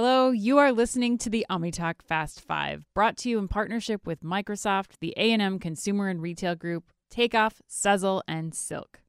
Hello, you are listening to the OmniTalk Fast 5, brought to you in partnership with Microsoft, the A&M Consumer and Retail Group, Takeoff, Sezzle, and Silk.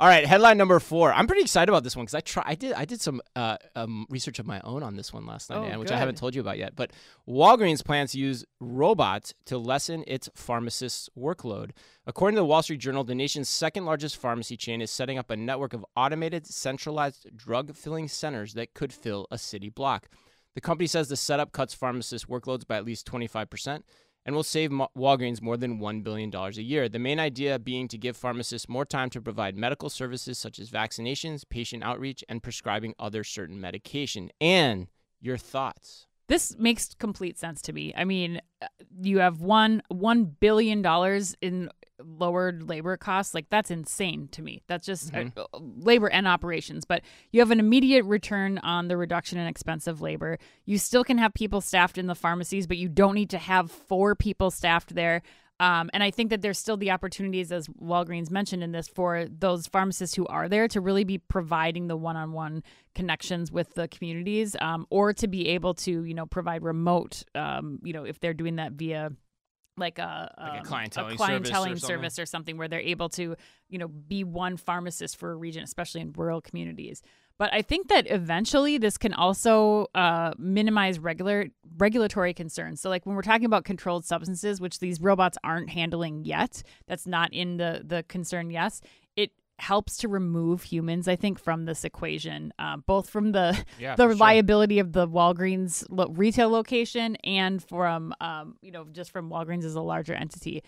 All right, headline number four. I'm pretty excited about this one because I try. I did. I did some uh, um, research of my own on this one last night, Oh, Dan, which good. I haven't told you about yet. But Walgreens plans to use robots to lessen its pharmacists' workload. According to the Wall Street Journal, the nation's second largest pharmacy chain is setting up a network of automated, centralized drug filling centers that could fill a city block. The company says the setup cuts pharmacists' workloads by at least 25 percent and will save Walgreens more than $1 billion a year. The main idea being to give pharmacists more time to provide medical services such as vaccinations, patient outreach, and prescribing other certain medication. And your thoughts? This makes complete sense to me. I mean, uh, you have one one billion dollars in lowered labor costs. Like that's insane to me. That's just uh, labor and operations. But you have an immediate return on the reduction in expensive labor. You still can have people staffed in the pharmacies, but you don't need to have four people staffed there. Um, and I think that there's still the opportunities, as Walgreens mentioned in this, for those pharmacists who are there to really be providing the one-on-one connections with the communities, um, or to be able to, you know, provide remote, um, you know, if they're doing that via like a, Like a um, clienteling service or something. service or something where they're able to, you know, be one pharmacist for a region, especially in rural communities. But I think that eventually this can also uh, minimize regular regulatory concerns. So, like when we're talking about controlled substances, which these robots aren't handling yet, that's not in the the concern. Yes, helps to remove humans. I think from this equation, uh, both from the Yeah, the for sure. reliability of the Walgreens lo- retail location and from um, you know just from Walgreens as a larger entity.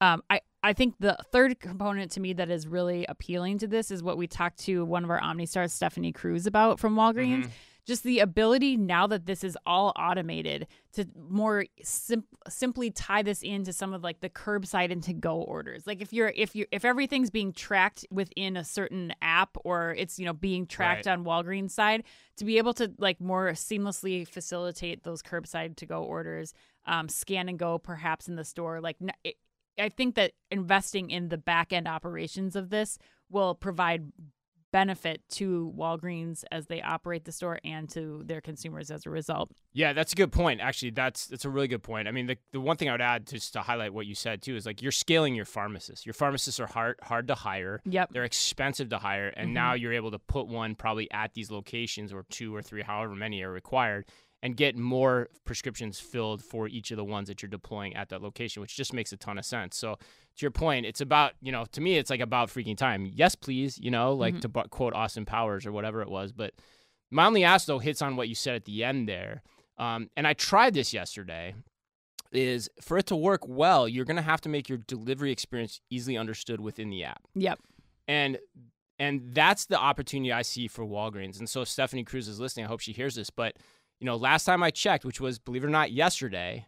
Um, I I think the third component to me that is really appealing to this is what we talked to one of our OmniStars, Stephanie Cruz, about from Walgreens. Mm-hmm. Just the ability now that this is all automated to more sim- simply tie this into some of like the curbside and to go orders. Like if you're if you if everything's being tracked within a certain app or it's you know being tracked Right. on Walgreens side to be able to like more seamlessly facilitate those curbside to go orders, um, scan and go perhaps in the store. Like n- it, I think that investing in the back end operations of this will provide benefit to Walgreens as they operate the store and to their consumers as a result. Yeah, that's a good point. Actually, that's that's a really good point. I mean, the, the one thing I would add just to highlight what you said too is like you're scaling your pharmacists. Your pharmacists are hard hard to hire. Yep. They're expensive to hire, and mm-hmm. now you're able to put one probably at these locations or two or three, however many are required, and get more prescriptions filled for each of the ones that you're deploying at that location, which just makes a ton of sense. So to your point, it's about you know to me it's like about freaking time. Yes, please, you know, like to bu- quote Austin Powers or whatever it was, but my only ask though hits on what you said at the end there. Um, and I tried this yesterday. Is for it to work well, you're gonna have to make your delivery experience easily understood within the app Yep. and and that's the opportunity I see for Walgreens. And so if Stephanie Cruz is listening. I hope she hears this. But you know, last time I checked, which was believe it or not yesterday,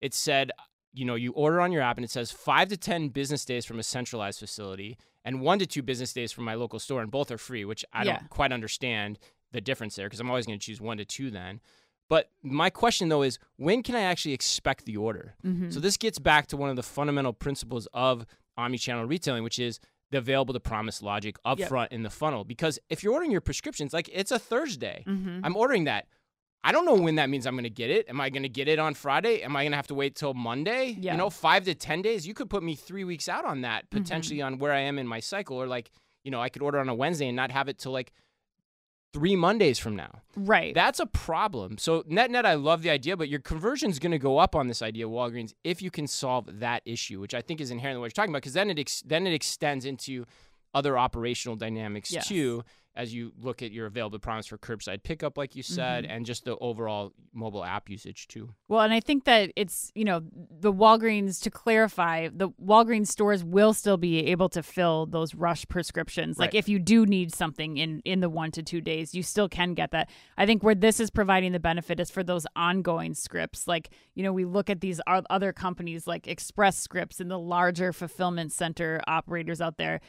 it said you know you order on your app and it says five to ten business days from a centralized facility and one to two business days from my local store, and both are free, which I Yeah. don't quite understand the difference there because I'm always going to choose one to two then. But my question though is when can I actually expect the order? Mm-hmm. So this gets back to one of the fundamental principles of omnichannel retailing, which is the available to promise logic up Yep. front in the funnel. Because if you're ordering your prescriptions, like it's a Thursday, Mm-hmm. I'm ordering that. I don't know when that means I'm going to get it. Am I going to get it on Friday? Am I going to have to wait till Monday? Yeah. You know, five to 10 days. You could put me three weeks out on that, Mm-hmm. potentially on where I am in my cycle. Or like, you know, I could order on a Wednesday and not have it till like three Mondays from now. Right. That's a problem. So net net, I love the idea, but your conversion's going to go up on this idea, Walgreens, if you can solve that issue, which I think is inherently what you're talking about, because then it ex- then it extends into other operational dynamics Yes. too, as you look at your available promise for curbside pickup, like you said, Mm-hmm. and just the overall mobile app usage too. Well, and I think that it's, you know, the Walgreens, to clarify, the Walgreens stores will still be able to fill those rush prescriptions. Like if you do need something in, in the one to two days, you still can get that. I think where this is providing the benefit is for those ongoing scripts. Like, you know, we look at these other companies like Express Scripts and the larger fulfillment center operators out there.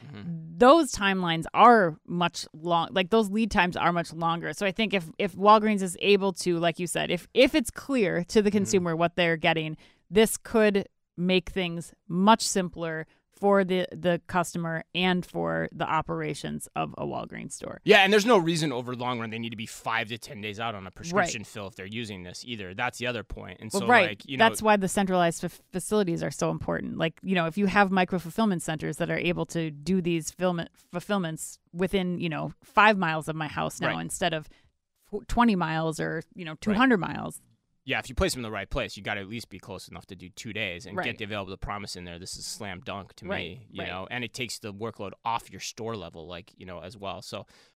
Those timelines are much long, like those lead times are much longer. So I think if, if Walgreens is able to, like you said, if, if it's clear to the mm-hmm. consumer what they're getting, this could make things much simpler for the the customer and for the operations of a Walgreens store. Yeah, and there's no reason over long run they need to be five to ten days out on a prescription fill if they're using this either. That's the other point. And Well, so, right. like, you know, That's why the centralized f- facilities are so important. Like, you know, if you have micro fulfillment centers that are able to do these fulfillment fulfillments within, you know, five miles of my house now Right. instead of 20 miles or, you know, 200 miles. Yeah, if you place them in the right place, you got to at least be close enough to do two days and Right. get the available promise in there. This is slam dunk to Right, me, you right. know, and it takes the workload off your store level, like you know, as well. So